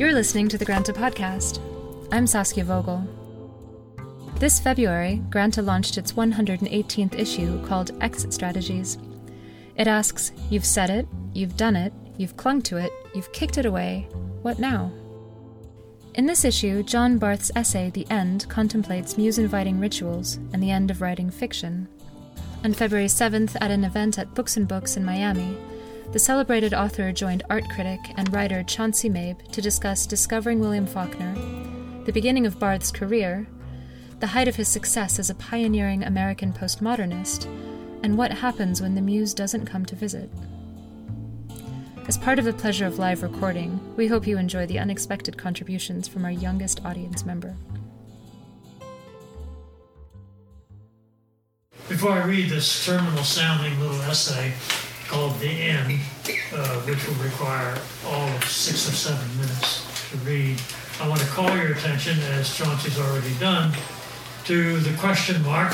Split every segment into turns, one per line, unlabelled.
You're listening to the Granta Podcast. I'm Saskia Vogel. This February, Granta launched its 118th issue called Exit Strategies. It asks You've said it, you've done it, you've clung to it, you've kicked it away. What now? In this issue, John Barth's essay, The End, contemplates muse inviting rituals and the end of writing fiction. On February 7th, at an event at Books and Books in Miami, the celebrated author joined art critic and writer Chauncey Mabe to discuss discovering William Faulkner, the beginning of Barth's career, the height of his success as a pioneering American postmodernist, and what happens when the muse doesn't come to visit. As part of the pleasure of live recording, we hope you enjoy the unexpected contributions from our youngest audience member.
Before I read this terminal sounding little essay, called The End, uh, which will require all of six or seven minutes to read. I want to call your attention, as Chauncey's already done, to the question mark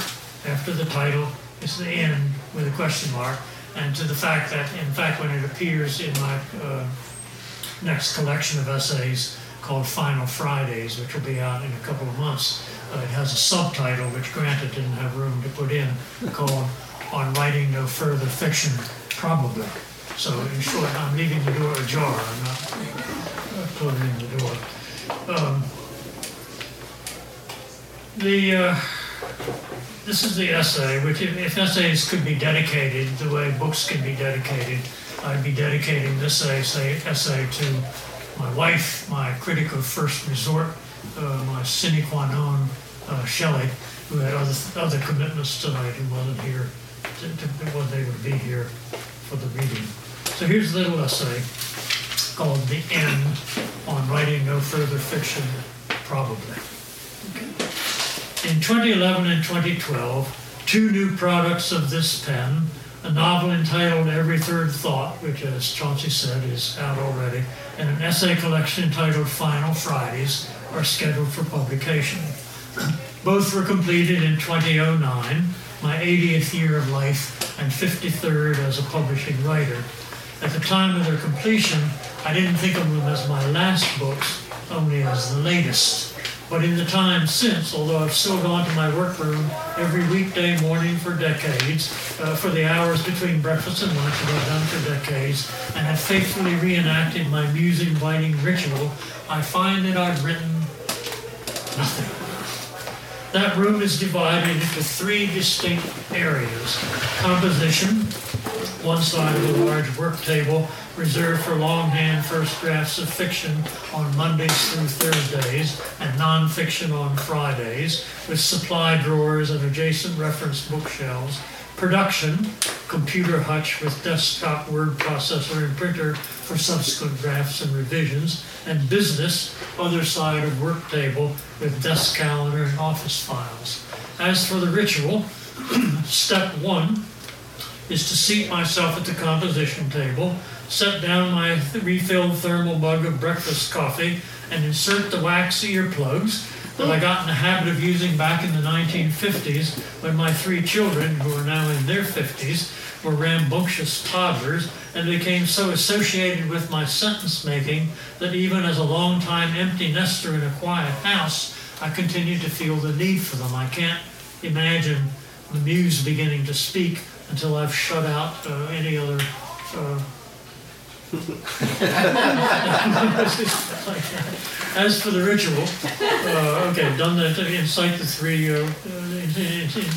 after the title. It's the end with a question mark, and to the fact that, in fact, when it appears in my uh, next collection of essays called Final Fridays, which will be out in a couple of months, uh, it has a subtitle which Granta didn't have room to put in called On Writing No Further Fiction probably. So in short, I'm leaving the door ajar. I'm not closing the door. Um, the uh, this is the essay, which if, if, essays could be dedicated the way books can be dedicated, I'd be dedicating this essay, essay to my wife, my critic of first resort, uh, my sine qua non, uh, Shelley, who had other, other commitments tonight who wasn't here, to, to, well, they would be here for the reading. So here's a little essay called The End on Writing No Further Fiction, Probably. In 2011 and 2012, two new products of this pen, a novel entitled Every Third Thought, which, as Chauncey said, is out already, and an essay collection entitled Final Fridays, are scheduled for publication. Both were completed in 2009 my 80th year of life and 53rd as a publishing writer. At the time of their completion, I didn't think of them as my last books, only as the latest. But in the time since, although I've still gone to my workroom every weekday morning for decades, uh, for the hours between breakfast and lunch that I've done for decades, and have faithfully reenacted my music inviting ritual, I find that I've written nothing. That room is divided into three distinct areas. Composition, one side of a large work table reserved for longhand first drafts of fiction on Mondays through Thursdays and nonfiction on Fridays, with supply drawers and adjacent reference bookshelves. Production, computer hutch with desktop word processor and printer for subsequent drafts and revisions, and business, other side of work table with desk calendar and office files. As for the ritual, step one is to seat myself at the composition table, set down my refilled thermal mug of breakfast coffee, and insert the wax earplugs that I got in the habit of using back in the 1950s when my three children, who are now in their 50s, were rambunctious toddlers and became so associated with my sentence making that even as a long-time empty nester in a quiet house, I continued to feel the need for them. I can't imagine the muse beginning to speak until I've shut out uh, any other uh, As for the ritual, uh, okay, done that, incite the three, uh,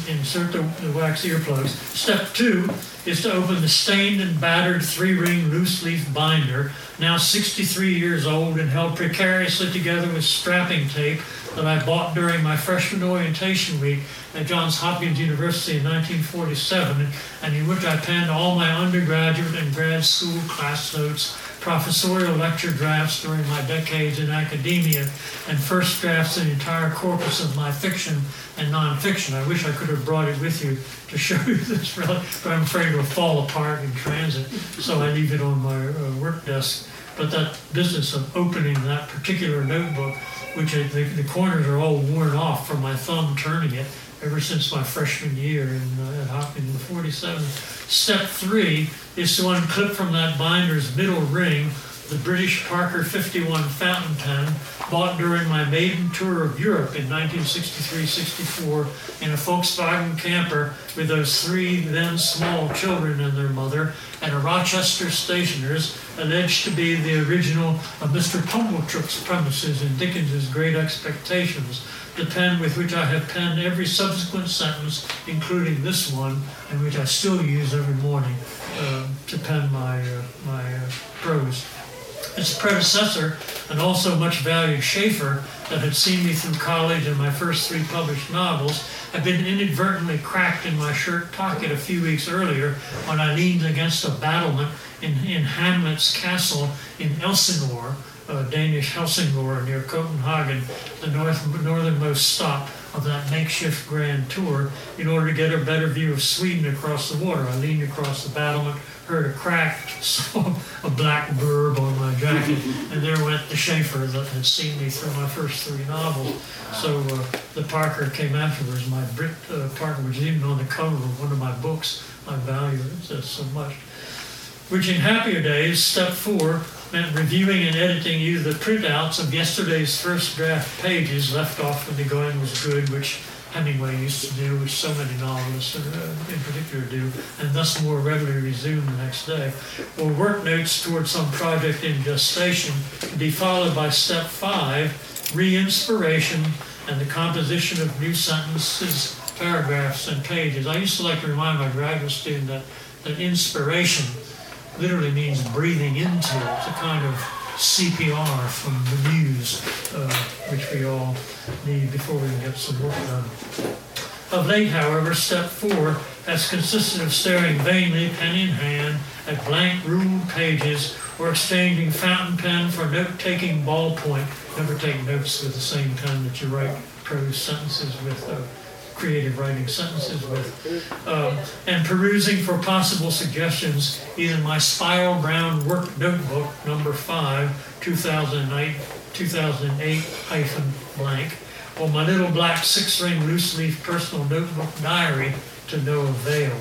insert the, the wax earplugs. Step two is to open the stained and battered three ring loose leaf binder, now 63 years old and held precariously together with strapping tape that I bought during my freshman orientation week at Johns Hopkins University in 1947, and in which I penned all my undergraduate and grad school class notes professorial lecture drafts during my decades in academia, and first drafts of the entire corpus of my fiction and nonfiction. I wish I could have brought it with you to show you this, really, but I'm afraid it will fall apart in transit, so I leave it on my uh, work desk. But that business of opening that particular notebook, which the, the corners are all worn off from my thumb turning it, ever since my freshman year in, uh, at Hopkins in 47. Step three is to unclip from that binder's middle ring the British Parker 51 fountain pen bought during my maiden tour of Europe in 1963-64 in a Volkswagen camper with those three then small children and their mother at a Rochester stationer's alleged to be the original of Mr. Pumblechook's premises in Dickens's Great Expectations, the pen with which I have penned every subsequent sentence, including this one, and which I still use every morning uh, to pen my, uh, my uh, prose. Its predecessor, and also much valued Sheaffer that had seen me through college and my first three published novels, had been inadvertently cracked in my shirt pocket a few weeks earlier when I leaned against a battlement in, in Hamlet's castle in Elsinore, uh, Danish Helsingor near Copenhagen, the north, northernmost stop of that makeshift grand tour, in order to get a better view of Sweden across the water. I leaned across the battlement, heard a crack, saw a black burb on my jacket, and there went the Sheaffer that had seen me through my first three novels. So uh, the Parker came afterwards. My Brit uh, Parker was even on the cover of one of my books. I value it so much. Which in happier days, step four, meant reviewing and editing either the printouts of yesterday's first draft pages left off when the going was good, which Hemingway used to do, which so many novelists uh, in particular do, and thus more readily resume the next day, or work notes toward some project in gestation, to be followed by step five, re-inspiration and the composition of new sentences, paragraphs, and pages. I used to like to remind my graduate student that, that inspiration literally means breathing into. It's a kind of CPR from the muse, uh, which we all need before we can get some work done. Of late, however, step four has consisted of staring vainly, pen in hand, at blank ruled pages or exchanging fountain pen for note-taking ballpoint. Never take notes with the same pen that you write prose sentences with. Uh, creative writing sentences with, um, and perusing for possible suggestions either my spiral bound work notebook number 5, 2008, 2008 hyphen blank, or my little black six ring loose leaf personal notebook diary to no avail.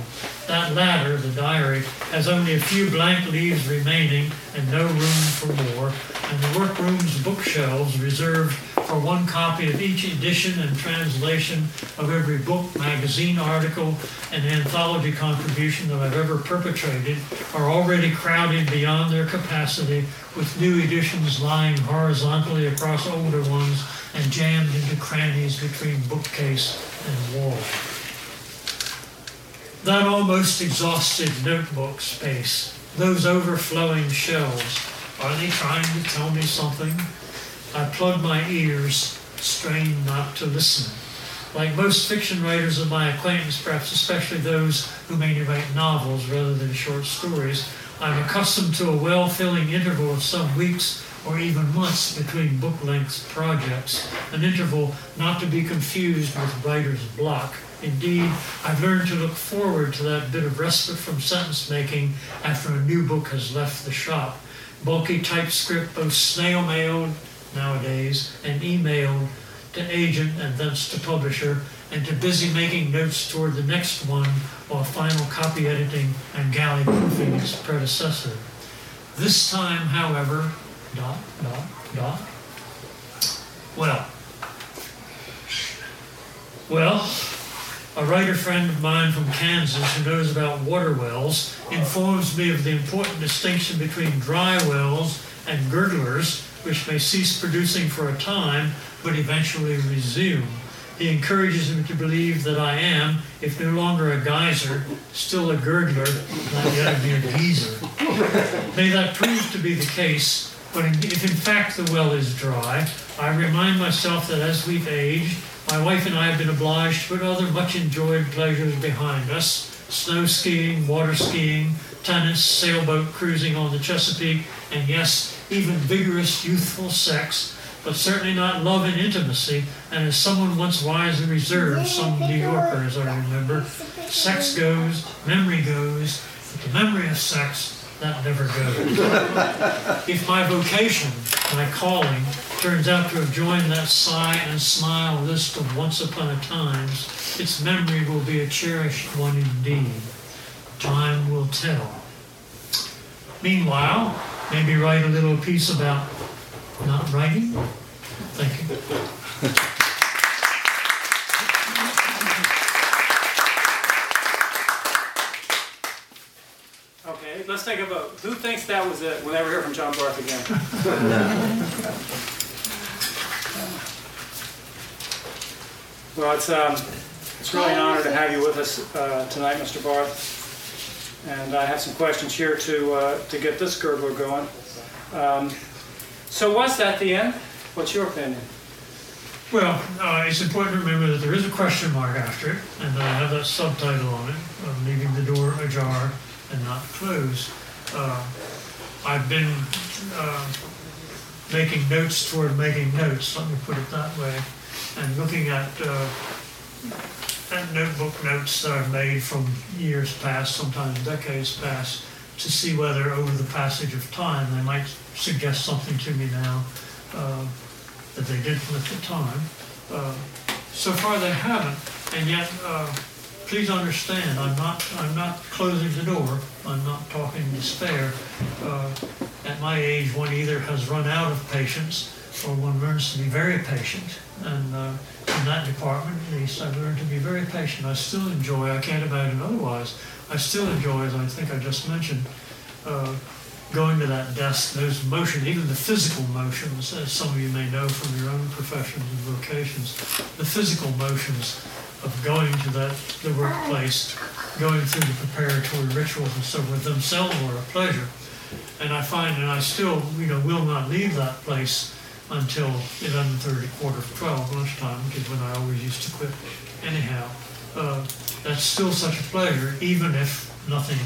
That latter, the diary, has only a few blank leaves remaining and no room for more, and the workroom's bookshelves reserved for one copy of each edition and translation of every book, magazine article, and anthology contribution that I've ever perpetrated are already crowded beyond their capacity, with new editions lying horizontally across older ones and jammed into crannies between bookcase and wall. That almost exhausted notebook space, those overflowing shelves, are they trying to tell me something? I plug my ears, strain not to listen. Like most fiction writers of my acquaintance, perhaps especially those who mainly write novels rather than short stories, I'm accustomed to a well filling interval of some weeks or even months between book length projects, an interval not to be confused with writer's block. Indeed, I've learned to look forward to that bit of respite from sentence making after a new book has left the shop. Bulky typescript, both snail mailed nowadays and emailed to agent and thence to publisher and to busy making notes toward the next one while final copy editing and galley proofing its predecessor. This time, however, dot, dot, dot. Well, well, a writer friend of mine from Kansas who knows about water wells informs me of the important distinction between dry wells and gurglers which may cease producing for a time, but eventually resume. He encourages me to believe that I am, if no longer a geyser, still a gurgler, not yet a mere geezer. May that prove to be the case, but if in fact the well is dry, I remind myself that as we've aged, my wife and I have been obliged to put other much enjoyed pleasures behind us snow skiing, water skiing, tennis, sailboat cruising on the Chesapeake, and yes, even vigorous youthful sex, but certainly not love and intimacy. And as someone once wisely reserved, some New Yorker, as I remember, sex goes, memory goes, but the memory of sex, that never goes. if my vocation, my calling, turns out to have joined that sigh and smile list of once upon a times, its memory will be a cherished one indeed. Time will tell. Meanwhile, maybe write a little piece about not writing. Thank you.
Okay, let's take a vote. Who thinks that was it? We'll never hear from John Barth again. no. Well, it's, um, it's really an honor to have you with us uh, tonight, Mr. Barth. And I have some questions here to, uh, to get this gurgler going. Um, So was that the end? What's your opinion?
Well, uh, it's important to remember that there is a question mark after it, and I have that subtitle on it, of leaving the door ajar and not closed. Uh, I've been uh, making notes toward making notes, let me put it that way, and looking at, at notebook notes that I've made from years past, sometimes decades past, to see whether over the passage of time they might suggest something to me now uh, that they didn't at the time. Uh, so far they haven't, and yet uh, please understand, I'm not I'm not closing the door. I'm not talking despair. Uh, at my age, one either has run out of patience or one learns to be very patient. And uh, in that department, at least, I've learned to be very patient. I still enjoy. I can't imagine otherwise. I still enjoy, as I think I just mentioned, uh, going to that desk, those motions, even the physical motions, as some of you may know from your own professions and vocations, the physical motions of going to that the workplace, going through the preparatory rituals and so forth themselves are a pleasure. And I find, and I still, you know, will not leave that place until 11:30, quarter of 12 lunchtime, which is when I always used to quit. Anyhow, uh, that's still such a pleasure, even if nothing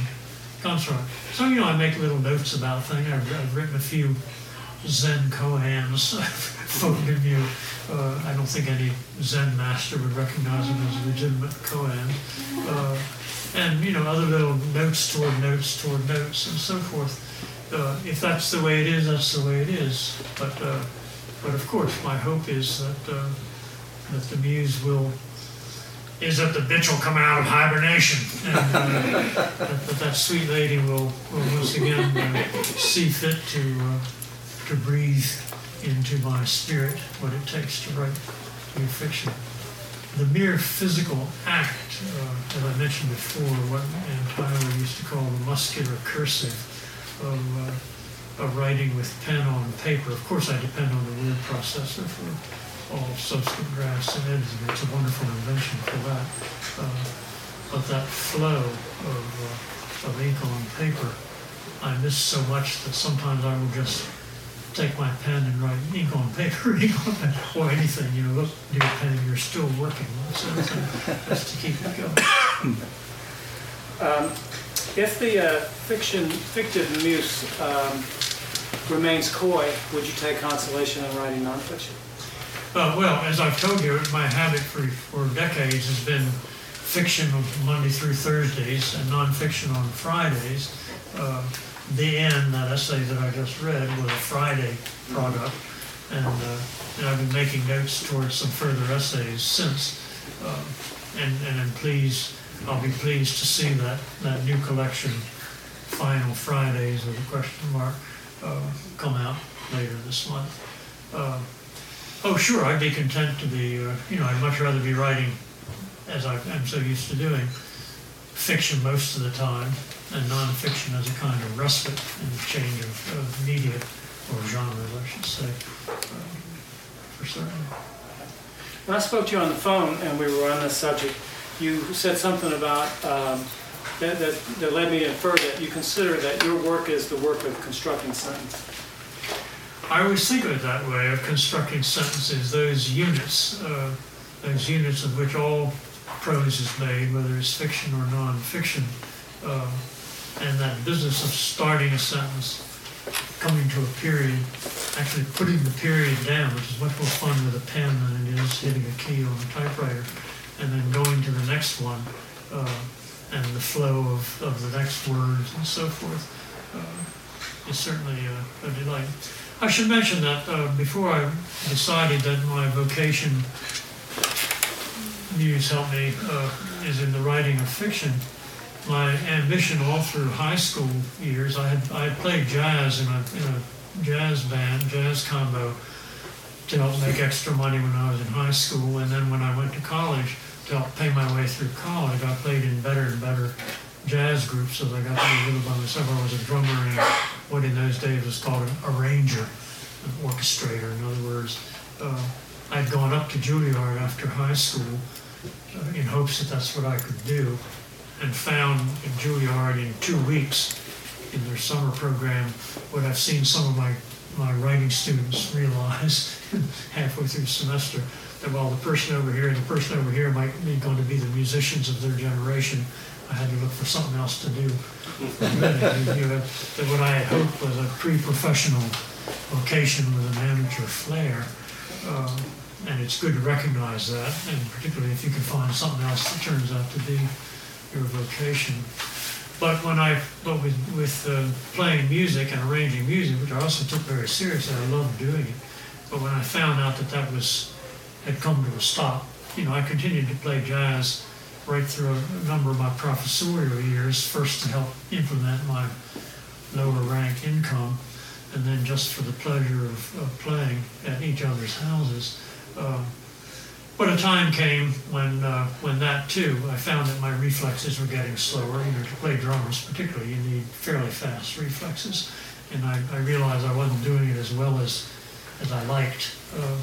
comes from it. So, you know, I make little notes about things. I've, I've written a few Zen koans, from you. Uh, I don't think any Zen master would recognize them as legitimate koan. Uh, and, you know, other little notes toward notes toward notes and so forth. Uh, if that's the way it is, that's the way it is. But, uh, but of course, my hope is that, uh, that the muse will is that the bitch will come out of hibernation and uh, that, that, that sweet lady will, will once again uh, see fit to, uh, to breathe into my spirit what it takes to write new fiction. The mere physical act, uh, as I mentioned before, what Anne Tyler used to call the muscular cursive of, uh, of writing with pen on paper. Of course, I depend on the word processor for all subsequent drafts and editing. It's a wonderful invention for that. Uh, but that flow of, uh, of ink on paper, I miss so much that sometimes I will just take my pen and write ink on paper, ink on pen, or anything. You know, look, dear pen, you're still working. That's, that's to keep it going.
Um, if the uh, fiction, fictive muse um, remains coy, would you take consolation in writing nonfiction?
Uh, well, as I've told you, my habit for, for decades has been fiction of Monday through Thursdays and nonfiction on Fridays. Uh, the end, that essay that I just read, was a Friday product, and, uh, and I've been making notes towards some further essays since. Uh, and, and I'm pleased, I'll be pleased to see that, that new collection, Final Fridays with a question mark, uh, come out later this month. Uh, Oh, sure, I'd be content to be, uh, you know, I'd much rather be writing, as I, am so used to doing, fiction most of the time, and nonfiction as a kind of respite and change of, of media, or genres, I should say, uh, for certain.
When I spoke to you on the phone and we were on this subject, you said something about um, that, that, that led me to infer that you consider that your work is the work of constructing sentences.
I always think of it that way, of constructing sentences, those units, uh, those units of which all prose is made, whether it's fiction or non-fiction, uh, and that business of starting a sentence, coming to a period, actually putting the period down, which is much more fun with a pen than it is hitting a key on a typewriter, and then going to the next one, uh, and the flow of, of the next words and so forth, uh, is certainly a, a delight. I should mention that uh, before I decided that my vocation, Muse helped me, uh, is in the writing of fiction, my ambition all through high school years, I had, I had played jazz in a, in a jazz band, jazz combo, to help make extra money when I was in high school. And then when I went to college, to pay my way through college, I played in better and better jazz groups as I got to be little by myself. I was a drummer and what in those days was called an arranger, an orchestrator. In other words, uh, I'd gone up to Juilliard after high school uh, in hopes that that's what I could do, and found in Juilliard in two weeks in their summer program what I've seen some of my, my writing students realize halfway through semester that while the person over here and the person over here might be going to be the musicians of their generation, I had to look for something else to do. you know, that what I had hoped was a pre-professional vocation with an amateur flair. Uh, and it's good to recognize that, and particularly if you can find something else that turns out to be your vocation. But when I, but with, with uh, playing music and arranging music, which I also took very seriously, I loved doing it. But when I found out that that was had come to a stop, you know, I continued to play jazz right through a number of my professorial years, first to help implement my lower rank income, and then just for the pleasure of, of playing at each other's houses. Uh, but a time came when, uh, when that too, I found that my reflexes were getting slower. You know, to play drums particularly, you need fairly fast reflexes. And I, I realized I wasn't doing it as well as, as I liked. Uh,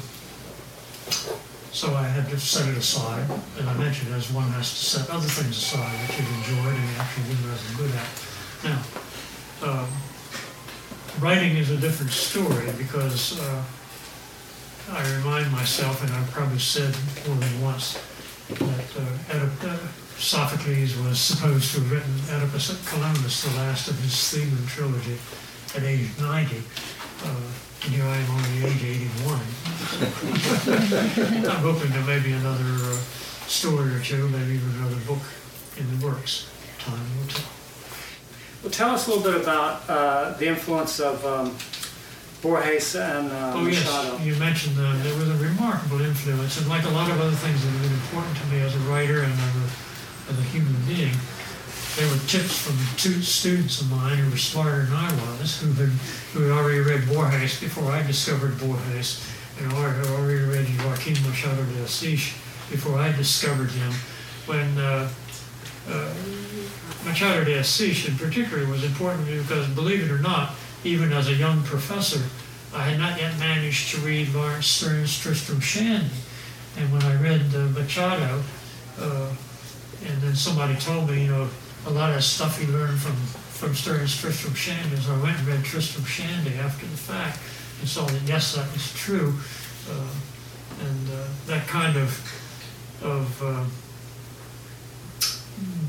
so I had to set it aside. And I mentioned as one has to set other things aside that you've enjoyed and actually didn't as good at. Now, um, writing is a different story because uh, I remind myself, and I've probably said more than once, that uh, Oedip- uh, Sophocles was supposed to have written Oedipus at Colonus, the last of his Theban trilogy, at age 90. And here I am only age 81. I'm hoping there may be another uh, story or two, maybe even another book in the works. Time will tell.
Well, tell us a little bit about uh, the influence of um, Borges and uh,
Oh,
Machado.
yes, you mentioned them. There was a remarkable influence, and like a lot of other things that have been important to me as a writer and as a, as a human being, they were tips from two students of mine who were smarter than I was, who had, who had already read Borges before I discovered Borges, and had already read Joaquin Machado de Assis before I discovered him. When uh, uh, Machado de Assis in particular was important to me because, believe it or not, even as a young professor, I had not yet managed to read Laurence Sterne's Tristram Shandy. And when I read uh, Machado, uh, and then somebody told me, you know, a lot of stuff he learned from, from Sterne's Tristram Shandy, so I went and read Tristram Shandy after the fact and saw that, yes, that was true. Uh, and uh, that kind of, of uh,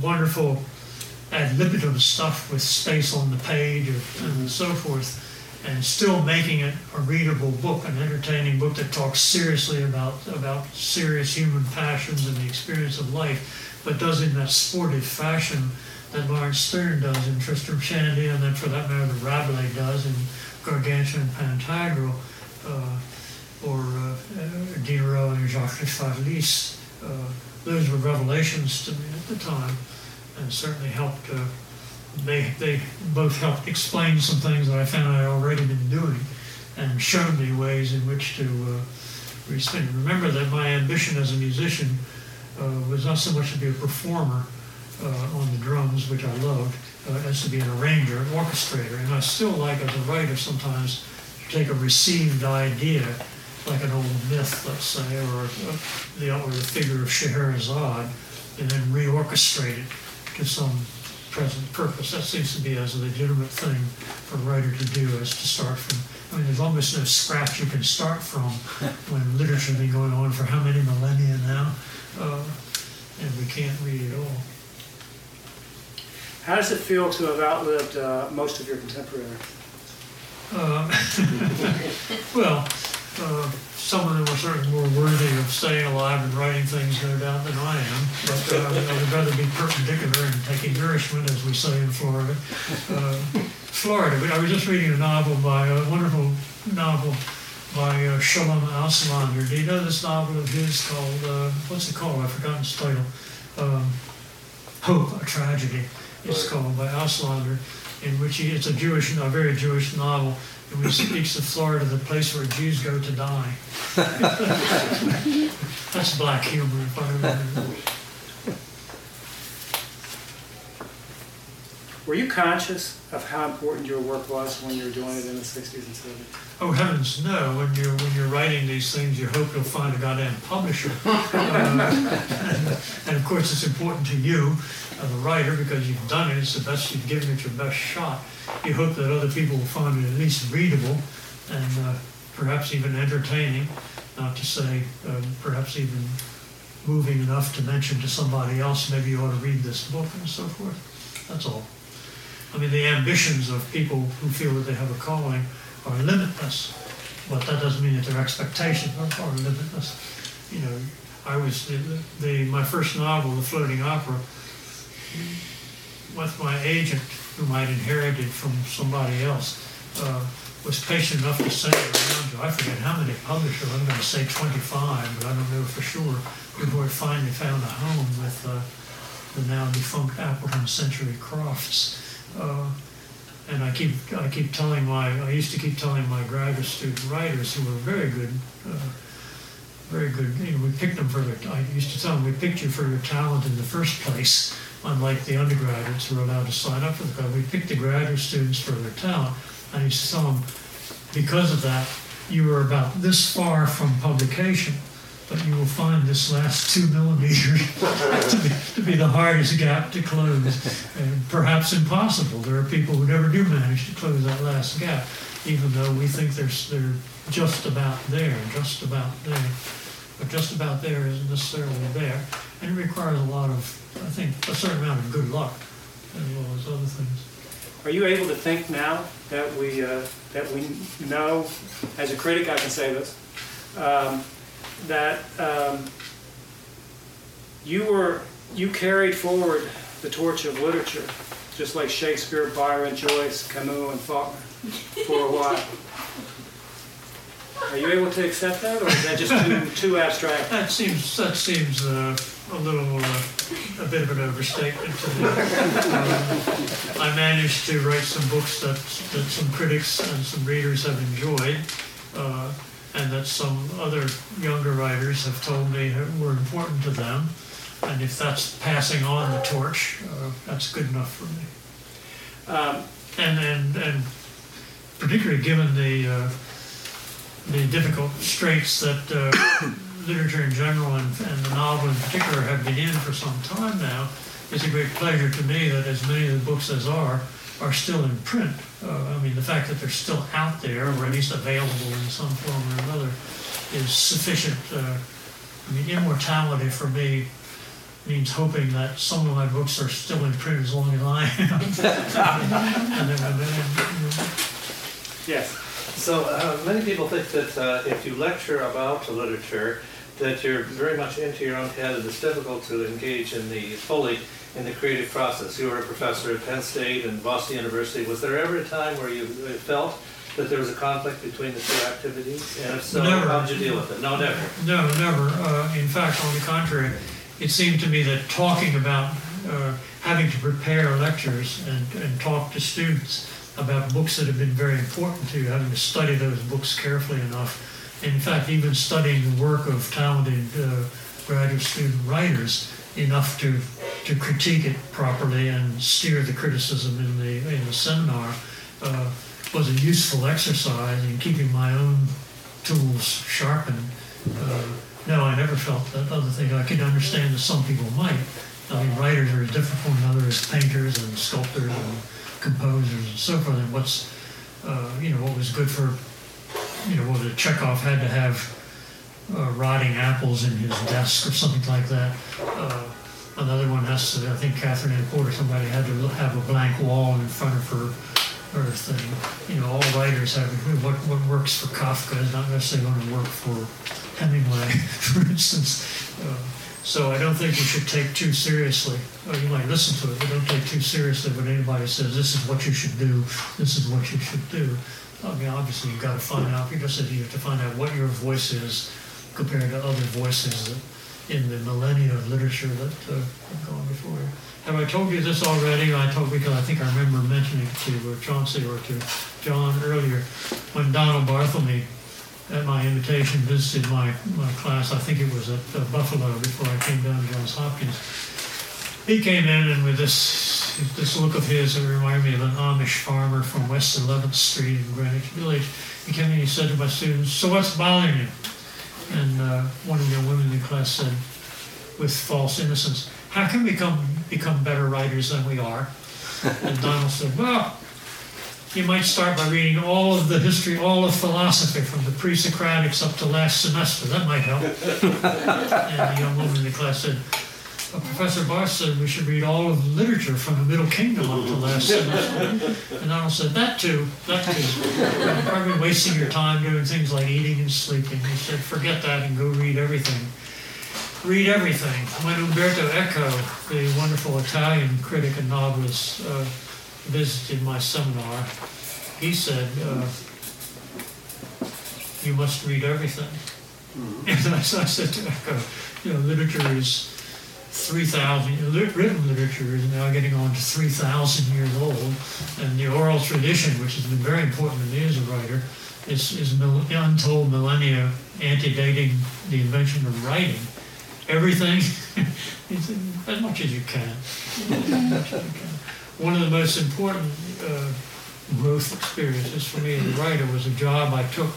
wonderful ad libitum stuff with space on the page and so forth, and still making it a readable book, an entertaining book that talks seriously about about serious human passions and the experience of life, but does it in that sportive fashion that Laurence Sterne does in Tristram Shandy, and then for that matter, Rabelais does in Gargantua and Pantagruel, uh, or uh, Diderot and Jacques de Uh, those were revelations to me at the time and certainly helped. Uh, they they both helped explain some things that I found I already been doing, and showed me ways in which to uh, respond. Remember that my ambition as a musician uh, was not so much to be a performer uh, on the drums, which I loved, uh, as to be an arranger, an orchestrator, and I still like as a writer sometimes to take a received idea. Like an old myth, let's say, or, uh, the, or the figure of Scheherazade, and then reorchestrate it to some present purpose. That seems to be as a legitimate thing for a writer to do, is to start from. I mean, there's almost no scratch you can start from when literature has been going on for how many millennia now, uh, and we can't read it all.
How does it feel to have outlived uh, most of your contemporaries?
Uh, well, some of them were certainly more worthy of staying alive and writing things, no doubt, than I am. But uh, I would rather be perpendicular and taking nourishment, as we say in Florida. Uh, Florida. But I was just reading a novel by a wonderful novel by uh, Shalom Auslander. Do you know this novel of his called uh, what's it called? I've forgotten its title. Um, Hope, a tragedy. It's called by Auslander, in which he, it's a Jewish, a very Jewish novel, which he speaks of Florida, the place where Jews go to die. That's black humor, if I remember.
Were you conscious of how important your work was when you were doing it in the 60s and 70s?
Oh heavens, no! When you're when you're writing these things, you hope you'll find a goddamn publisher. Uh, and, and of course, it's important to you, as a writer, because you've done it. It's the best you've given it your best shot. You hope that other people will find it at least readable, and uh, perhaps even entertaining. Not to say um, perhaps even moving enough to mention to somebody else, maybe you ought to read this book and so forth. That's all. I mean, the ambitions of people who feel that they have a calling are limitless, but that doesn't mean that their expectations are, are limitless. You know, I was the, the my first novel, The Floating Opera, with my agent, whom I'd inherited from somebody else, uh, was patient enough to send it around to I forget how many publishers. I'm going to say 25, but I don't know for sure. Before it finally found a home with uh, the now defunct Appleton Century Crofts. Uh, and I keep I keep telling my I used to keep telling my graduate student writers who were very good, uh, very good. You know, we picked them for their. I used to tell them we picked you for your talent in the first place, unlike the undergraduates who were allowed to sign up for the club. We picked the graduate students for their talent. I used to tell them because of that you were about this far from publication. But you will find this last two millimeters to, be, to be the hardest gap to close, and perhaps impossible. There are people who never do manage to close that last gap, even though we think they're, they're just about there, just about there. But just about there isn't necessarily there, and it requires a lot of, I think, a certain amount of good luck, as well as other things.
Are you able to think now that we, uh, that we know, as a critic, I can say this, um, that um, you were, you carried forward the torch of literature, just like Shakespeare, Byron, Joyce, Camus, and Faulkner, for a while. Are you able to accept that, or is that just too, too abstract?
That seems, that seems uh, a little, uh, a bit of an overstatement to me. Um, I managed to write some books that, that some critics and some readers have enjoyed, uh, and that some other younger writers have told me were important to them. And if that's passing on the torch, uh, that's good enough for me.
Um,
And, and, and particularly given the, uh, the difficult straits that uh, literature in general and, and the novel in particular have been in for some time now, it's a great pleasure to me that as many of the books as are, are still in print. Uh, I mean, the fact that they're still out there, or at least available in some form or another, is sufficient. Uh, I mean, immortality for me means hoping that some of my books are still in print as long as I am. and then, and then,
yes.
So uh, many people think that uh, if you lecture about literature, that you're very much into your own head and it's difficult to engage in the fully in the creative process. You were a professor at Penn State and Boston University. Was there ever a time where you felt that there was a conflict between the two activities? And if so,
Never.
how did you deal with it? No, never.
No, never. Uh, in fact, on the contrary, it seemed to me that talking about uh, having to prepare lectures and, and talk to students about books that have been very important to you, having to study those books carefully enough. In fact, even studying the work of talented uh, graduate student writers enough to to critique it properly and steer the criticism in the in the seminar uh, was a useful exercise in keeping my own tools sharpened. Uh, no, I never felt that other thing. I could understand that some people might. I mean, writers are as different from another as painters and sculptors and composers and so forth. And what's, uh, you know, what was good for, you know, what Chekhov had to have uh, rotting apples in his desk or something like that. Uh, another one has to, I think Katherine Anne Porter, somebody had to have a blank wall in front of her or thing. You know, all writers have what what works for Kafka is not necessarily going to work for Hemingway, for instance. Uh, so I don't think you should take too seriously. Or you might listen to it, but don't take too seriously when anybody says this is what you should do, this is what you should do. I mean, obviously you've got to find out. Just said you have to find out what your voice is compared to other voices in the millennia of literature that uh, have gone before. Have I told you this already? I told because I think I remember mentioning it to Chauncey or to John earlier when Donald Barthelme, at my invitation, visited my, my class. I think it was at uh, Buffalo before I came down to Johns Hopkins. He came in and with this this look of his that reminded me of an Amish farmer from West 11th Street in Greenwich Village. He came in and he said to my students, "So what's bothering you?" And uh, one of the women in the class said, with false innocence, "How can we become become better writers than we are?" And Donald said, "Well." You might start by reading all of the history, all of philosophy, from the pre-Socratics up to last semester. That might help. and the young woman in the class said, uh, Professor Barth said we should read all of the literature from the Middle Kingdom up to last semester. And Donald said, that too, that too. You're probably wasting your time doing things like eating and sleeping. He said, forget that and go read everything. Read everything. When Umberto Eco, the wonderful Italian critic and novelist, uh, visited my seminar, he said, uh, you must read everything. And I said to Eco, you know, literature is 3,000, written literature is now getting on to 3,000 years old, and the oral tradition, which has been very important to me as a writer, is, is untold millennia antedating the invention of writing. Everything, as much as you can. One of the most important uh, growth experiences for me as a writer was a job I took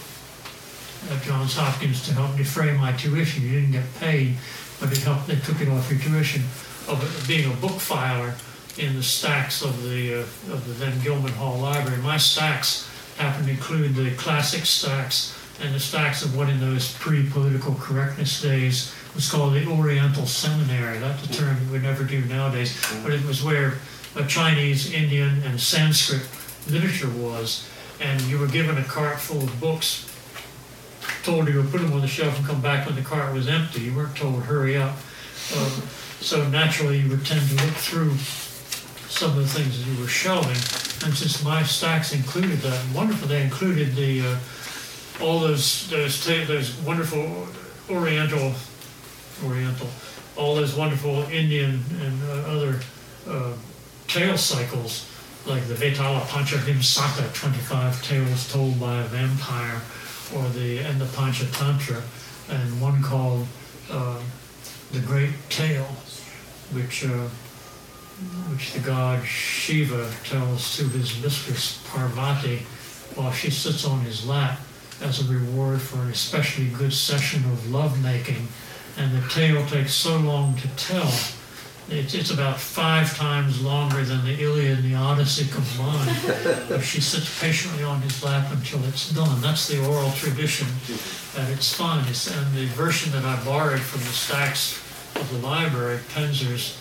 at Johns Hopkins to help defray my tuition. You didn't get paid but it helped, they took it off your tuition of being a book filer in the stacks of the, uh, of the then Gilman Hall Library. My stacks happened to include the classic stacks and the stacks of what in those pre-political correctness days was called the Oriental Seminary. That's a term we never do nowadays, but it was where Chinese, Indian, and Sanskrit literature was. And you were given a cart full of books told you to put them on the shelf and come back when the cart was empty. You weren't told hurry up. Um, so naturally, you would tend to look through some of the things that you were showing. And since my stacks included that, wonderful, they included the uh, all those those those wonderful Oriental Oriental, all those wonderful Indian and uh, other uh, tale cycles like the Vetala Panchavimshati, 25 tales told by a vampire, or the and the Panchatantra, and one called uh, the Great Tale, which uh, which the god Shiva tells to his mistress Parvati while she sits on his lap as a reward for an especially good session of lovemaking. And the tale takes so long to tell it's, it's about five times longer than the Iliad and the Odyssey combined. but she sits patiently on his lap until it's done. That's the oral tradition at its finest. And the version that I borrowed from the stacks of the library, Penzer's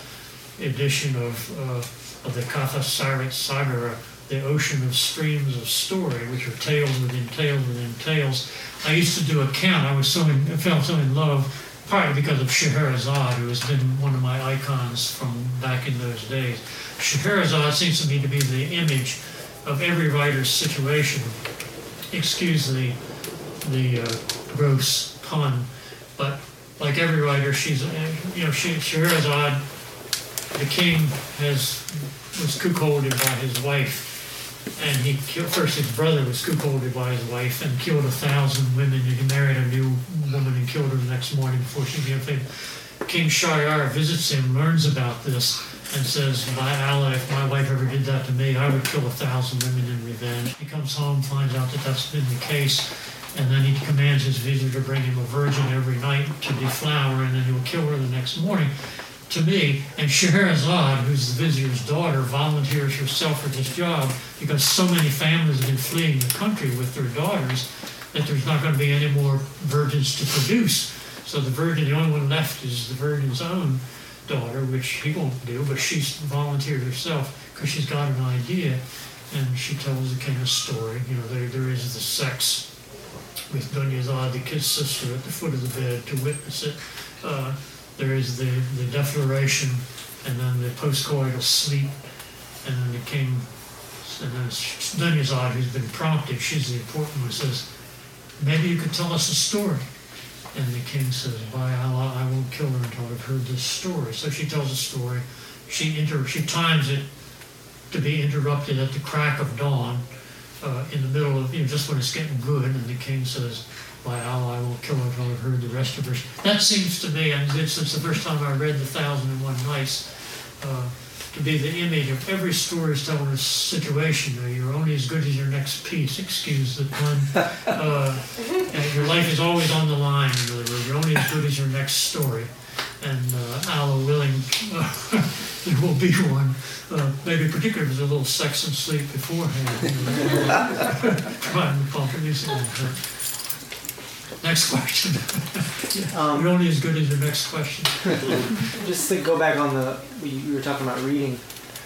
edition of, uh, of the Katha Sarit Sagara, the ocean of streams of story, which are tales within tales within tales. I used to do a count. I was so in, I fell so in love partly because of Scheherazade, who has been one of my icons from back in those days. Scheherazade seems to me to be the image of every writer's situation. Excuse the the uh, gross pun, but like every writer, she's you know Scheherazade, the king has was cuckolded by his wife and he killed, first his brother was cuckolded by his wife and killed a thousand women and he married a new woman and killed her the next morning before she became famous. King Shahryar visits him, learns about this, and says, by Allah, if my wife ever did that to me, I would kill a thousand women in revenge. He comes home, finds out that that's been the case, and then he commands his vizier to bring him a virgin every night to deflower, and then he will kill her the next morning to me, and Scheherazade, who's the vizier's daughter, volunteers herself for this job because so many families have been fleeing the country with their daughters that there's not going to be any more virgins to produce. So the virgin, the only one left is the virgin's own daughter, which he won't do, but she's volunteered herself because she's got an idea, and she tells the king a story. You know, there, there is the sex with Dunyazad, the kid's sister, at the foot of the bed to witness it. Uh, there is the, the defloration and then the postcoital sleep, and then the king, and then Dunyazad, who's been prompted, she's the important one, says, maybe you could tell us a story. And the king says, By Allah, I won't kill her until I've heard this story. So she tells a story. She inter- she times it to be interrupted at the crack of dawn uh, in the middle of, you know, just when it's getting good. And the king says, By Allah, I won't kill her until I've heard the rest of her. That seems to me, and it's, it's the first time I read The Thousand and One Nights, uh, to be the image of every storyteller's a situation. You're only as good as your next piece. Excuse the pun. Uh, your life is always on the line. In other words, you're only as good as your next story. And uh, Allah willing, uh, there will be one. Uh, maybe particularly if there's a little sex and sleep beforehand. You know, trying to pump it. Next question.
Um,
You're only as good as your next question.
just to go back on the you were talking about reading.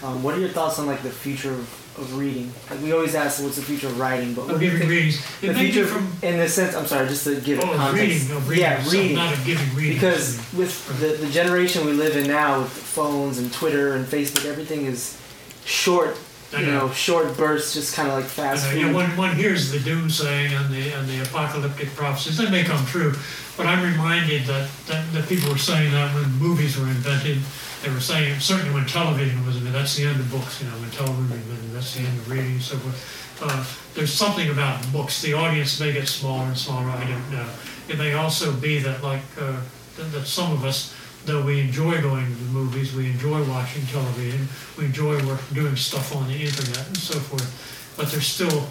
Um, what are your thoughts on like the future of, of reading? Like we always ask, what's the future of writing? But what
I'm giving readings. It
the future
from
in the sense. I'm sorry, just to give it
oh,
context.
reading, no, reading.
Yeah,
so. Not a giving reading.
Because with the, the generation we live in now, with phones and Twitter and Facebook, everything is short. You
know.
short bursts, just kind of like fast food.
you know, one, one hears the doomsaying and the and the apocalyptic prophecies. They may come true, but I'm reminded that, that, that people were saying that when movies were invented. They were saying certainly when television was invented. That's the end of books. You know, when television was invented, that's the end of reading and so forth. Uh, there's something about books. The audience may get smaller and smaller. I don't know. It may also be that like uh, that, that some of us though we enjoy going to the movies, we enjoy watching television, we enjoy work, doing stuff on the internet and so forth, but there's still,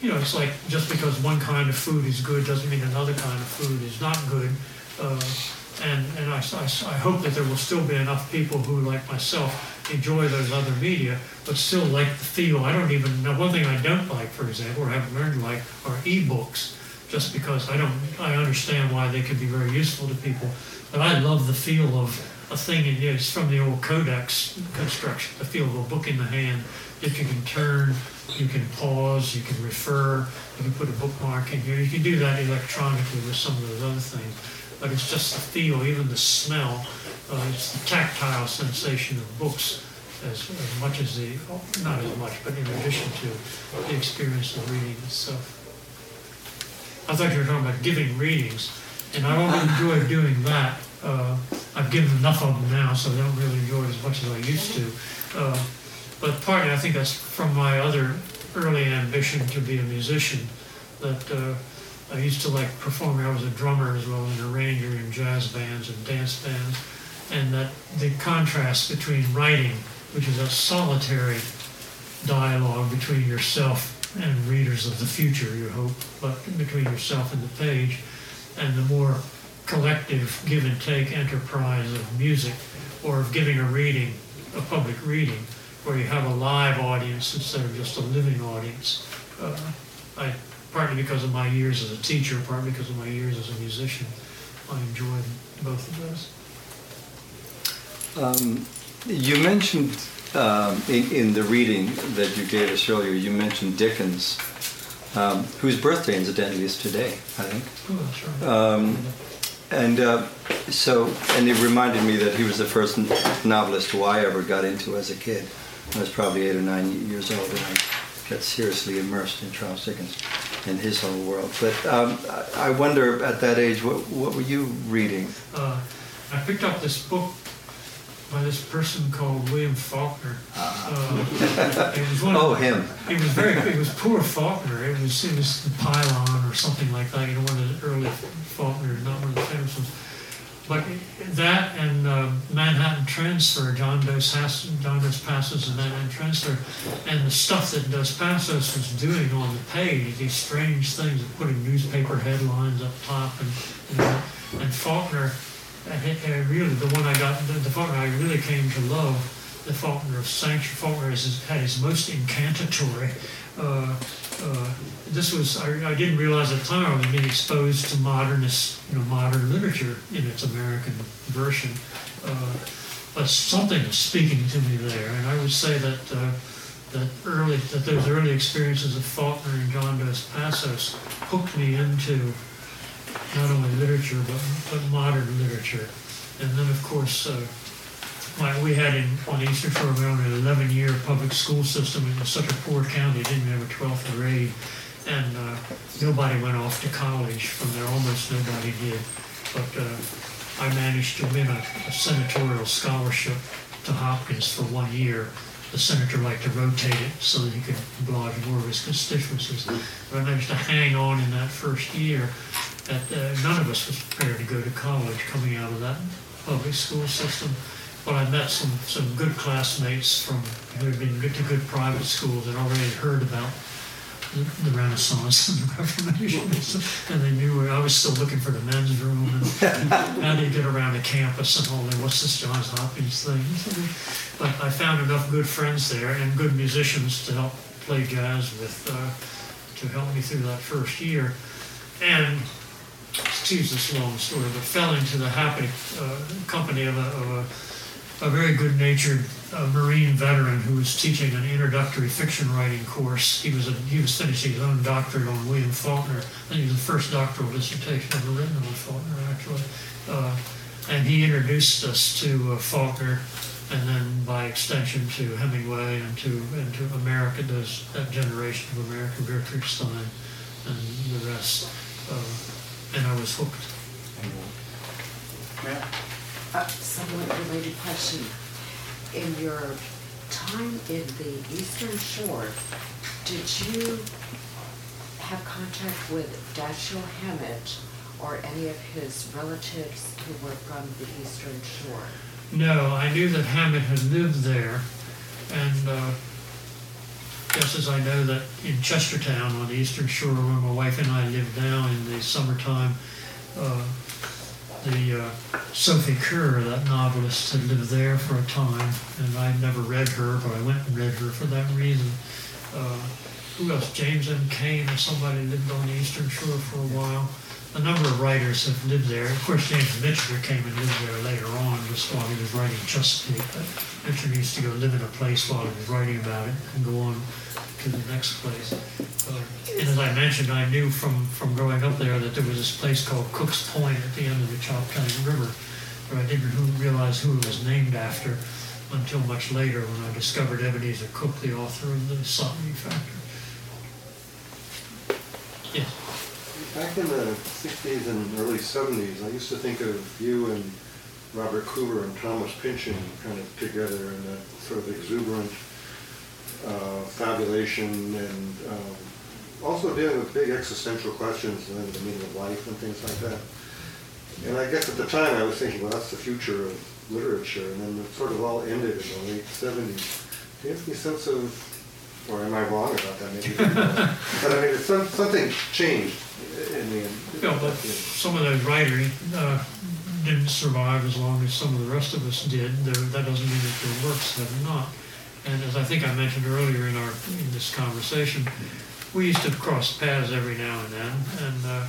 you know, it's like just because one kind of food is good doesn't mean another kind of food is not good. Uh, and and I, I, I hope that there will still be enough people who, like myself, enjoy those other media, but still like the feel. I don't even know. One thing I don't like, for example, or haven't learned to like, are e-books, just because I don't, I understand why they can be very useful to people. But I love the feel of a thing, and it's from the old codex construction, the feel of a book in the hand that you can turn, you can pause, you can refer, you can put a bookmark in here. You can do that electronically with some of those other things. But it's just the feel, even the smell, uh, it's the tactile sensation of books as, as much as the, not as much, but in addition to the experience of reading itself. I thought you were talking about giving readings, and I don't enjoy doing that. Uh, I've given enough of them now, so I don't really enjoy it as much as I used to. Uh, but partly, I think that's from my other early ambition to be a musician. That uh, I used to like performing. I was a drummer as well, as and arranger in jazz bands and dance bands, and that the contrast between writing, which is a solitary dialogue between yourself and readers of the future, you hope, but between yourself and the page, and the more collective give and take enterprise of music or of giving a reading, a public reading, where you have a live audience instead of just a living audience. Uh, I, partly because of my years as a teacher, partly because of my years as a musician, I enjoyed both of those.
Um, you mentioned um, in, in the reading that you gave us earlier, you mentioned Dickens, um, whose birthday incidentally is today, I think.
Oh.
Um, and uh, so, and it reminded me that he was the first novelist who I ever got into as a kid. I was probably eight or nine years old, and I got seriously immersed in Charles Dickens and his whole world. But um, I I wonder, at that age, what, what were you reading?
uh, I picked up this book by this person called William Faulkner. Uh, it was one of
Oh, him.
It was very. It was poor Faulkner. It was. It was the Pylon or something like that. You know, one of the early Faulkner, not one of the famous ones. But that and uh, Manhattan Transfer, John Dos Passos, John Dos Passos and Manhattan Transfer, and the stuff that Dos Passos was doing on the page, these strange things of putting newspaper headlines up top, and you know, and Faulkner, and really the one I got, the, the Faulkner I really came to love, the Faulkner of Sanctuary. Faulkner has had his most incantatory. Uh, uh, this was I, I didn't realize at the time I was being exposed to modernist, you know, modern literature in its American version. Uh, but something was speaking to me there, and I would say that uh, that early that those early experiences of Faulkner and John Dos Passos hooked me into not only literature but, but modern literature. And then, of course, uh, like we had in on the Eastern Shore we had an 11-year public school system. It was such a poor county; it didn't have a 12th grade, and uh, nobody went off to college from there. Almost nobody did. but uh, I managed to win a, a senatorial scholarship to Hopkins for one year. The senator liked to rotate it so that he could oblige more of his constituencies. But I managed to hang on in that first year. That uh, none of us was prepared to go to college coming out of that public school system. But I met some, some good classmates from who had been to good private schools and already heard about the, the Renaissance and the Reformation, and they knew I was still looking for the men's room and how do you get around the campus and all that. What's this Johns Hopkins thing? But I found enough good friends there and good musicians to help play jazz with, uh, to help me through that first year. And excuse this long story, but fell into the happy uh, company of a, of a a very good-natured uh, Marine veteran who was teaching an introductory fiction writing course. He was a, he was finishing his own doctorate on William Faulkner. I think was the first doctoral dissertation ever written on Faulkner, actually. Uh, and he introduced us to uh, Faulkner, and then by extension to Hemingway and to and to America, those that generation of American Gertrude Stein and the rest. Uh, and I was hooked.
Yeah.
A somewhat related question. In your time in the Eastern Shore, did you have contact with Dashiell Hammett or any of his relatives who were from the Eastern Shore?
No, I knew that Hammett had lived there, and uh, just as I know that in Chestertown on the Eastern Shore, where my wife and I lived now in the summertime, uh, the uh, Sophie Kerr, that novelist, had lived there for a time, and I'd never read her, but I went and read her for that reason. Uh, who else? James M. Cain or somebody lived on the Eastern Shore for a while. A number of writers have lived there. Of course, James Michener came and lived there later on, just while he was writing Chesapeake. But Michener used to go live in a place while he was writing about it and go on to the next place. And as I mentioned, I knew from, from growing up there that there was this place called Cook's Point at the end of the Choptank River, but I didn't realize who it was named after until much later when I discovered Ebenezer Cook, the author of the Sot-Weed Factor. Yes.
Back in the 60s and early 70s, I used to think of you and Robert Coover and Thomas Pynchon kind of together in that sort of exuberant uh, fabulation and um, also dealing with big existential questions and the meaning of life and things like that. And I guess at the time I was thinking, well, that's the future of literature, and then it sort of all ended in the late 70s. Do you have any sense of, or am I wrong about that? Maybe, but I mean, some, something changed in the end.
Yeah, but some of those writers uh, didn't survive as long as some of the rest of us did. That doesn't mean that their works have not. And as I think I mentioned earlier in our in this conversation, we used to cross paths every now and then, and uh,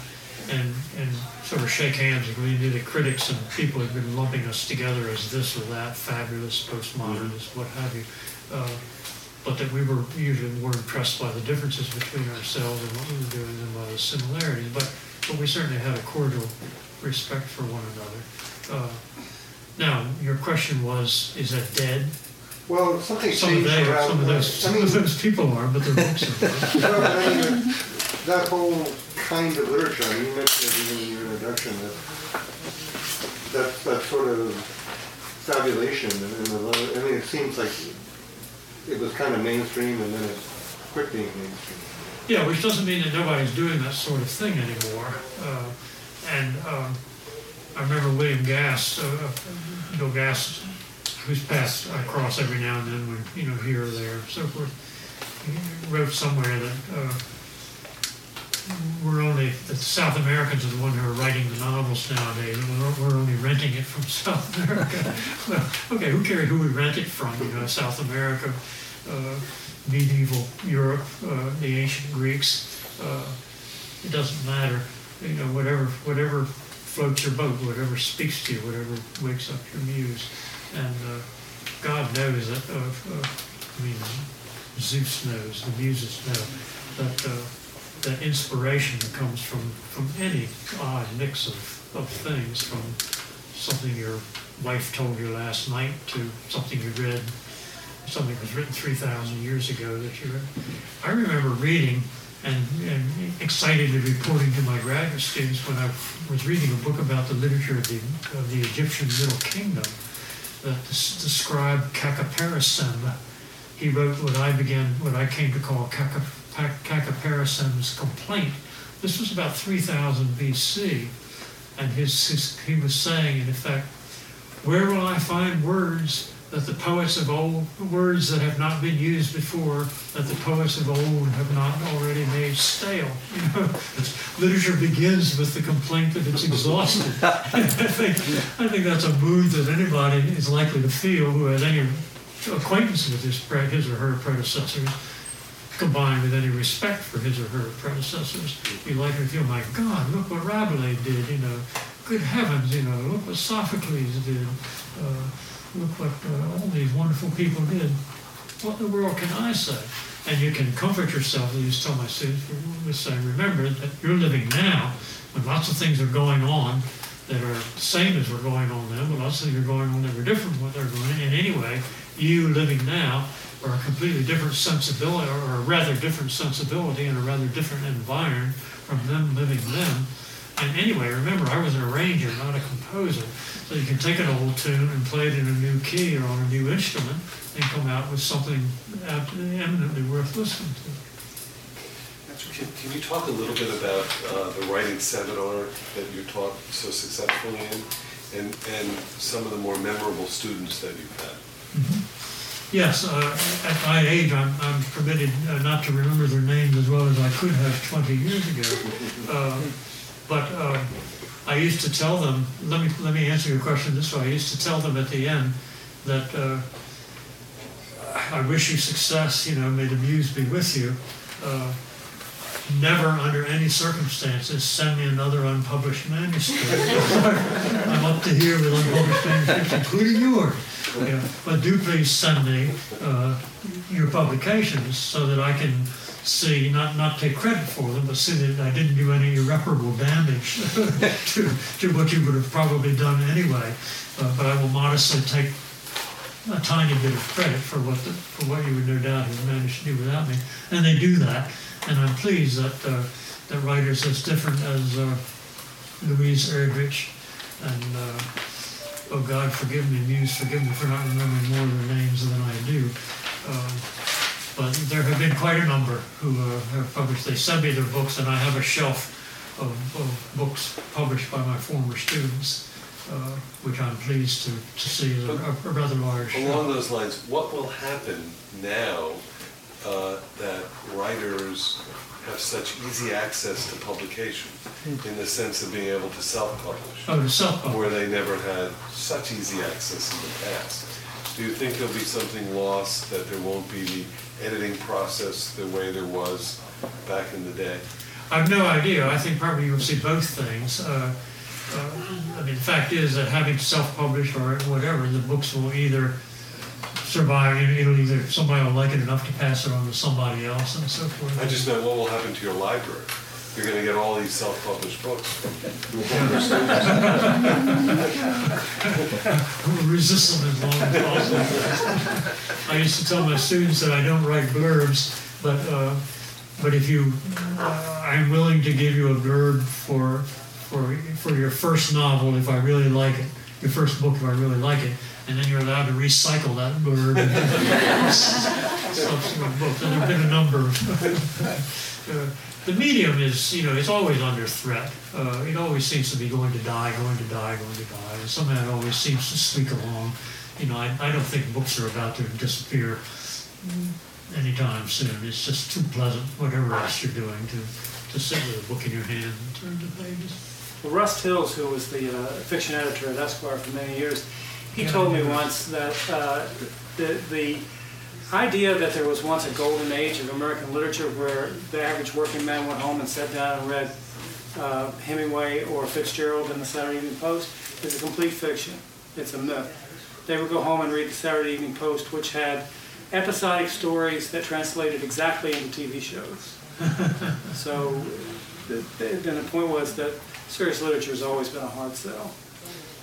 and and sort of shake hands. And we knew the critics and people had been lumping us together as this or that, fabulous, postmodernist, what have you. Uh, but that we were usually more impressed by the differences between ourselves and what we were doing than by the similarities. But but we certainly had a cordial respect for one another. Uh, now, your question was, is that dead?
Well, something
Some of,
changed
they,
around.
some of those, some
mean,
of those people are, but their books are
but I mean, that whole kind of literature. I mean, you mentioned it in your introduction that that that sort of fabulation and, and the, I mean, it seems like it was kind of mainstream and then it quit being mainstream.
Yeah, which doesn't mean that nobody's doing that sort of thing anymore. Uh, and um, I remember William Gass, uh, uh, Bill Gass, who's passed across every now and then when, you know, here or there, and so forth. He wrote somewhere that uh, we're only, the South Americans are the ones who are writing the novels nowadays. We're, we're only renting it from South America. well, okay, who cares who we rent it from? You know, South America, uh, medieval Europe, uh, the ancient Greeks. Uh, it doesn't matter. You know, whatever whatever floats your boat, whatever speaks to you, whatever wakes up your muse. And uh, God knows that. Uh, uh, I mean, Zeus knows, the muses know that that inspiration comes from from any odd mix of, of things, from something your wife told you last night to something you read something that was written 3,000 years ago that you read. I remember reading and, and excitedly reporting to my graduate students when I was reading a book about the literature of the, of the Egyptian Middle Kingdom that des- described Kakaparasem. He wrote what I began, what I came to call Kaka, Kakaparasem's complaint. This was about 3000 BC, and his, his, he was saying, in effect, where will I find words that the poets of old, words that have not been used before, that the poets of old have not already made stale? You know, literature begins with the complaint that it's exhausted. I think, I think that's a mood that anybody is likely to feel who has any acquaintance with his, his or her predecessors, combined with any respect for his or her predecessors. You to feel, my God, look what Rabelais did, you know, good heavens, you know, look what Sophocles did. Uh, look what uh, all these wonderful people did. What in the world can I say? And you can comfort yourself, used to tell my students, with saying, remember that you're living now when lots of things are going on that are the same as were going on then, but lots of things are going on that were different from what they're going on. And anyway, you living now are a completely different sensibility, or a rather different sensibility and a rather different environment from them living then. And anyway, remember, I was an arranger, not a composer. So you can take an old tune and play it in a new key or on a new instrument and come out with something eminently worth listening to.
Can, can you talk a little bit about uh, the writing seminar that you taught so successfully in, and, and some of the more memorable students that you've had?
Yes, uh, at my age, I'm, I'm permitted uh, not to remember their names as well as I could have 20 years ago. Uh, but uh, I used to tell them, let me, let me answer your question this way. I used to tell them at the end that uh, I wish you success, you know, may the muse be with you. Never under any circumstances send me another unpublished manuscript. I'm up to here with unpublished manuscripts, including yours. Yeah, But do please send me uh, your publications so that I can see, not, not take credit for them, but see that I didn't do any irreparable damage to, to what you would have probably done anyway. Uh, But I will modestly take a tiny bit of credit for what, the, for what you would no doubt have managed to do without me. And they do that, and I'm pleased that, uh, that writers as different as uh, Louise Erdrich and, uh, oh God, forgive me, Muse, forgive me for not remembering more of their names than I do. Um, but there have been quite a number who uh, have published. They send me their books, and I have a shelf of, of books published by my former students, uh, which I'm pleased to, to see is a, a rather large.
Along those lines, what will happen now uh, that writers have such easy access to publication in the sense of being able to self-publish,
Oh, the self-published.
where they never had such easy access in the past? Do you think there'll be something lost, that there won't be the editing process the way there was back in the day?
I've no idea. I think probably you'll see both things. Uh, uh, I mean, the fact is that having self-published or whatever, the books will either survive. It'll it'll either somebody will like it enough to pass it on to somebody else and so forth.
I just know what will happen to your library. You're gonna get all these self-published books.
resist them as long as possible. I used to tell my students that I don't write blurbs, but uh, but if you, uh, I'm willing to give you a blurb for for for your first novel if I really like it, your first book if I really like it, and then you're allowed to recycle that in subsequent books. And there've been a number. The medium is, you know, it's always under threat. Uh, it always seems to be going to die, going to die, going to die, and somehow it always seems to squeak along. You know, I, I don't think books are about to disappear anytime soon. It's just too pleasant, whatever else you're doing, to, to sit with a book in your hand and turn the pages.
Well, Rust Hills, who was the uh, fiction editor at Esquire for many years, he told me once that uh, the, the idea that there was once a golden age of American literature where the average working man went home and sat down and read uh, Hemingway or Fitzgerald in the Saturday Evening Post is a complete fiction. It's a myth. They would go home and read the Saturday Evening Post, which had episodic stories that translated exactly into TV shows. so, the, the, then the point was that serious literature has always been a hard sell,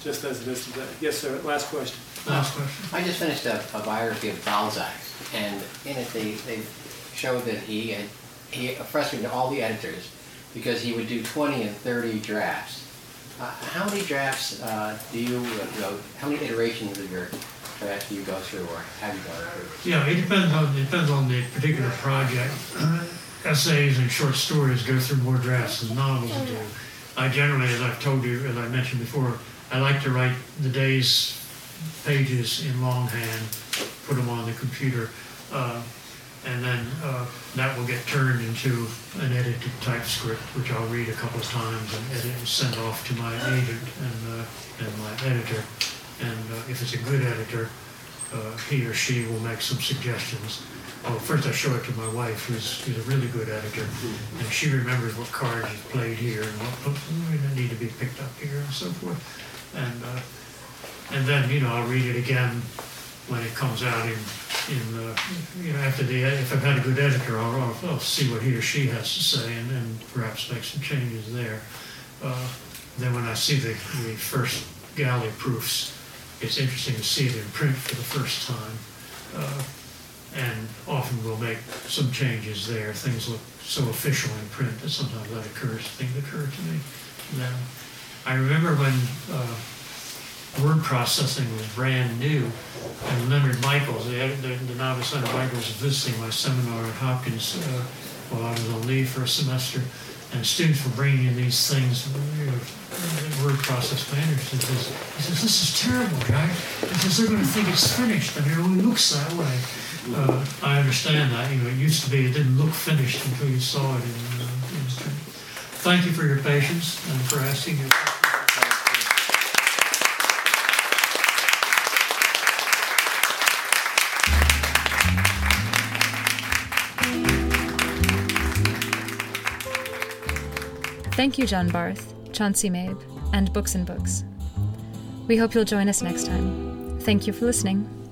just as it is today. Yes, sir. Last question.
Last question.
I just finished a, a biography of Balzac, and in it they, they showed that he had he, frustrating to all the editors because he would do 20 and 30 drafts. Uh, how many drafts uh, do you, you know, how many iterations of your draft do you go through or have you gone through?
Yeah, it depends on, it depends on the particular project. Essays and short stories go through more drafts than novels do. I generally, as I've told you, as I mentioned before, I like to write the day's pages in longhand, put them on the computer, uh, and then uh, that will get turned into an edited typescript, which I'll read a couple of times and edit and send off to my agent and, uh, and my editor. And uh, if it's a good editor, uh, he or she will make some suggestions. Well, first I show it to my wife, who's, who's a really good editor, and she remembers what cards you played here and what that need to be picked up here and so forth. And uh, and then you know I'll read it again when it comes out in in uh, you know after the if I've had a good editor, I'll, I'll, I'll see what he or she has to say and, and perhaps make some changes there. Uh, then when I see the, the first galley proofs, it's interesting to see it in print for the first time. Uh, and often we'll make some changes there. Things look so official in print that sometimes that occurs, things occur to me then. I remember when uh, word processing was brand new, and Leonard Michaels, the, the, the novice Leonard Michaels, was visiting my seminar at Hopkins uh, while I was on leave for a semester, and students were bringing in these things, you know, word process standards. He says, he says, this is terrible, guy. He says, they're going to think it's finished, and it only looks that way. Uh, I understand that. You know, it used to be it didn't look finished until you saw it in, uh, in. Thank you for your patience and for asking your
Thank you, John Barth, Chauncey Mabe, and Books and Books. We hope you'll join us next time. Thank you for listening.